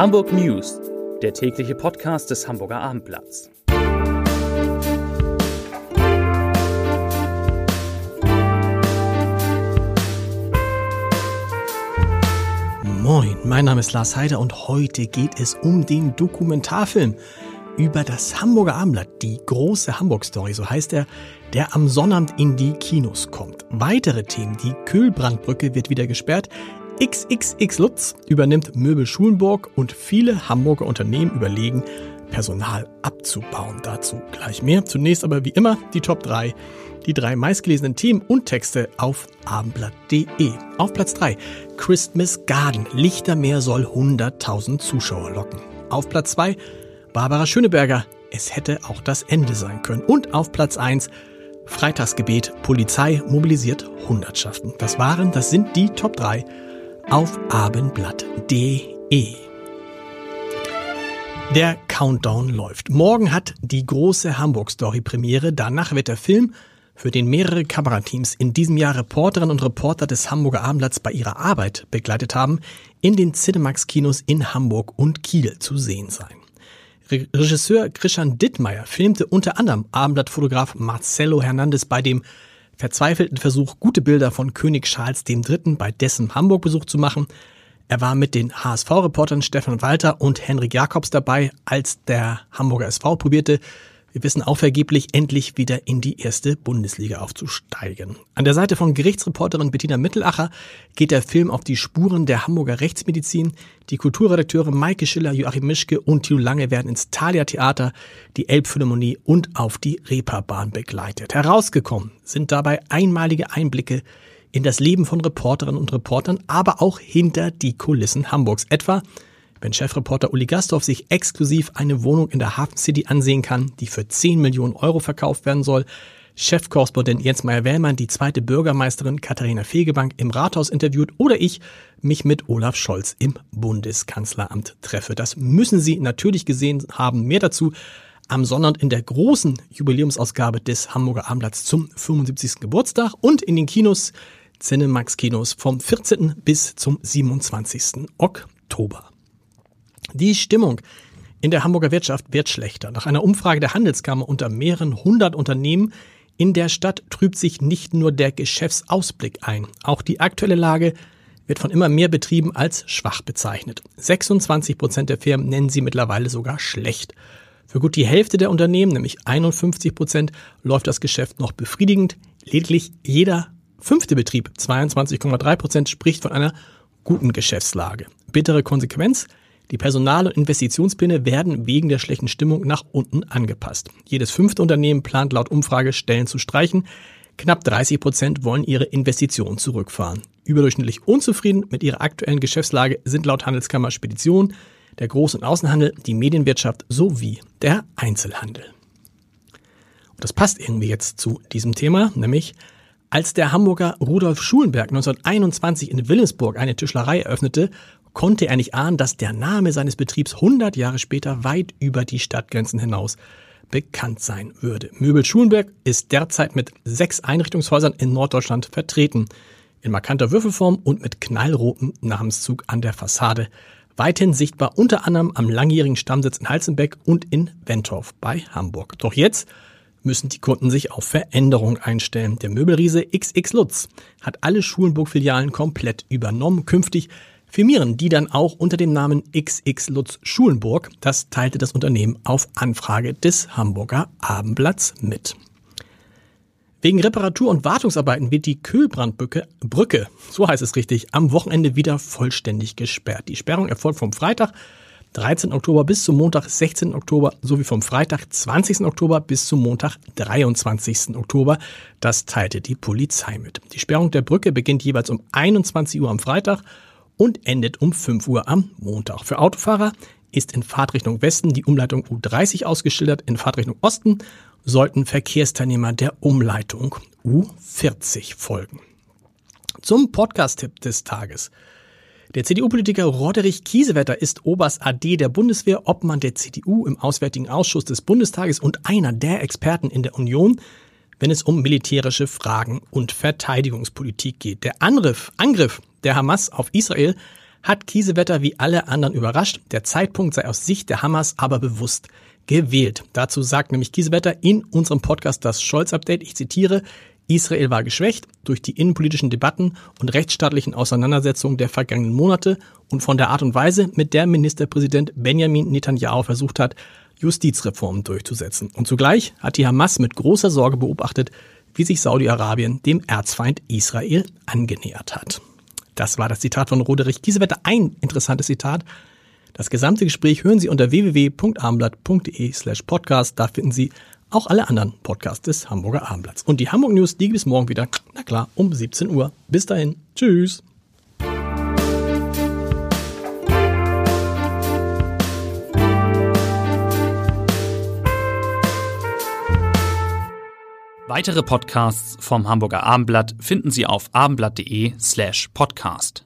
Hamburg News, der tägliche Podcast des Hamburger Abendblatts. Moin, mein Name ist Lars Heider und heute geht es um den Dokumentarfilm über das Hamburger Abendblatt, die große Hamburg-Story, so heißt er, der am Sonnabend in die Kinos kommt. Weitere Themen, die Kühlbrandbrücke wird wieder gesperrt, XXX Lutz übernimmt Möbel Schulenburg und viele Hamburger Unternehmen überlegen, Personal abzubauen. Dazu gleich mehr. Zunächst aber wie immer die Top 3. Die drei meistgelesenen Themen und Texte auf abendblatt.de. Auf Platz 3 Christmas Garden. Lichtermeer soll 100.000 Zuschauer locken. Auf Platz 2 Barbara Schöneberger. Es hätte auch das Ende sein können. Und auf Platz 1 Freitagsgebet. Polizei mobilisiert Hundertschaften. Das waren, das sind die Top 3 auf abendblatt.de. Der Countdown läuft. Morgen hat die große Hamburg-Story Premiere. Danach wird der Film, für den mehrere Kamerateams in diesem Jahr Reporterinnen und Reporter des Hamburger Abendblatts bei ihrer Arbeit begleitet haben, in den Cinemax-Kinos in Hamburg und Kiel zu sehen sein. Regisseur Christian Dittmeier filmte unter anderem Abendblattfotograf Marcelo Hernandez bei dem verzweifelten Versuch, gute Bilder von König Charles III. bei dessen Hamburg-Besuch zu machen. Er war mit den HSV-Reportern Stefan Walter und Henrik Jakobs dabei, als der Hamburger SV probierte, wir wissen auch vergeblich, endlich wieder in die erste Bundesliga aufzusteigen. An der Seite von Gerichtsreporterin Bettina Mittelacher geht der Film auf die Spuren der Hamburger Rechtsmedizin. Die Kulturredakteure Maike Schiller, Joachim Mischke und Thilo Lange werden ins Thalia Theater, die Elbphilharmonie und auf die Reeperbahn begleitet. Herausgekommen sind dabei einmalige Einblicke in das Leben von Reporterinnen und Reportern, aber auch hinter die Kulissen Hamburgs. Etwa wenn Chefreporter Uli Gastorf sich exklusiv eine Wohnung in der Hafen City ansehen kann, die für 10 Millionen Euro verkauft werden soll, Chefkorrespondent Jens Meyer-Wellmann die zweite Bürgermeisterin Katharina Fegebank im Rathaus interviewt oder ich mich mit Olaf Scholz im Bundeskanzleramt treffe. Das müssen Sie natürlich gesehen haben. Mehr dazu am Sonnabend in der großen Jubiläumsausgabe des Hamburger Abendblatts zum 75. Geburtstag und in den Kinos Cinemax Kinos vom 14. bis zum 27. Oktober. Die Stimmung in der Hamburger Wirtschaft wird schlechter. Nach einer Umfrage der Handelskammer unter mehreren hundert Unternehmen in der Stadt trübt sich nicht nur der Geschäftsausblick ein. Auch die aktuelle Lage wird von immer mehr Betrieben als schwach bezeichnet. 26 Prozent der Firmen nennen sie mittlerweile sogar schlecht. Für gut die Hälfte der Unternehmen, nämlich 51 Prozent, läuft das Geschäft noch befriedigend. Lediglich jeder fünfte Betrieb, 22,3 Prozent, spricht von einer guten Geschäftslage. Bittere Konsequenz, die Personal- und Investitionspläne werden wegen der schlechten Stimmung nach unten angepasst. Jedes fünfte Unternehmen plant laut Umfrage Stellen zu streichen. Knapp 30 Prozent wollen ihre Investitionen zurückfahren. Überdurchschnittlich unzufrieden mit ihrer aktuellen Geschäftslage sind laut Handelskammer Spedition, der Groß- und Außenhandel, die Medienwirtschaft sowie der Einzelhandel. Und das passt irgendwie jetzt zu diesem Thema, nämlich als der Hamburger Rudolf Schulenberg 1921 in Willensburg eine Tischlerei eröffnete, konnte er nicht ahnen, dass der Name seines Betriebs 100 Jahre später weit über die Stadtgrenzen hinaus bekannt sein würde. Möbel Schulenberg ist derzeit mit sechs Einrichtungshäusern in Norddeutschland vertreten. In markanter Würfelform und mit knallrotem Namenszug an der Fassade. Weithin sichtbar unter anderem am langjährigen Stammsitz in Halzenbeck und in Wentorf bei Hamburg. Doch jetzt müssen die Kunden sich auf Veränderung einstellen. Der Möbelriese XX Lutz hat alle Schulenburg-Filialen komplett übernommen. Künftig firmieren die dann auch unter dem Namen XX Lutz Schulenburg. Das teilte das Unternehmen auf Anfrage des Hamburger Abendblatts mit. Wegen Reparatur- und Wartungsarbeiten wird die Kühlbrandbrücke, Brücke, so heißt es richtig, am Wochenende wieder vollständig gesperrt. Die Sperrung erfolgt vom Freitag 13. Oktober bis zum Montag 16. Oktober sowie vom Freitag 20. Oktober bis zum Montag 23. Oktober. Das teilte die Polizei mit. Die Sperrung der Brücke beginnt jeweils um 21 Uhr am Freitag und endet um 5 Uhr am Montag. Für Autofahrer ist in Fahrtrichtung Westen die Umleitung U30 ausgeschildert. In Fahrtrichtung Osten sollten Verkehrsteilnehmer der Umleitung U40 folgen. Zum Podcast-Tipp des Tages. Der CDU-Politiker Roderich Kiesewetter ist Oberst AD der Bundeswehr, Obmann der CDU im Auswärtigen Ausschuss des Bundestages und einer der Experten in der Union, wenn es um militärische Fragen und Verteidigungspolitik geht. Der Angriff, Angriff der Hamas auf Israel hat Kiesewetter wie alle anderen überrascht. Der Zeitpunkt sei aus Sicht der Hamas aber bewusst gewählt. Dazu sagt nämlich Kiesewetter in unserem Podcast das Scholz-Update, ich zitiere, Israel war geschwächt durch die innenpolitischen Debatten und rechtsstaatlichen Auseinandersetzungen der vergangenen Monate und von der Art und Weise, mit der Ministerpräsident Benjamin Netanyahu versucht hat, Justizreformen durchzusetzen. Und zugleich hat die Hamas mit großer Sorge beobachtet, wie sich Saudi-Arabien dem Erzfeind Israel angenähert hat. Das war das Zitat von Roderich Kiesewetter. Ein interessantes Zitat. Das gesamte Gespräch hören Sie unter www.armblatt.de slash podcast. Da finden Sie auch alle anderen Podcasts des Hamburger Abendblatts. Und die Hamburg News, die gibt es morgen wieder, na klar, um 17 Uhr. Bis dahin. Tschüss. Weitere Podcasts vom Hamburger Abendblatt finden Sie auf abendblatt.de slash podcast.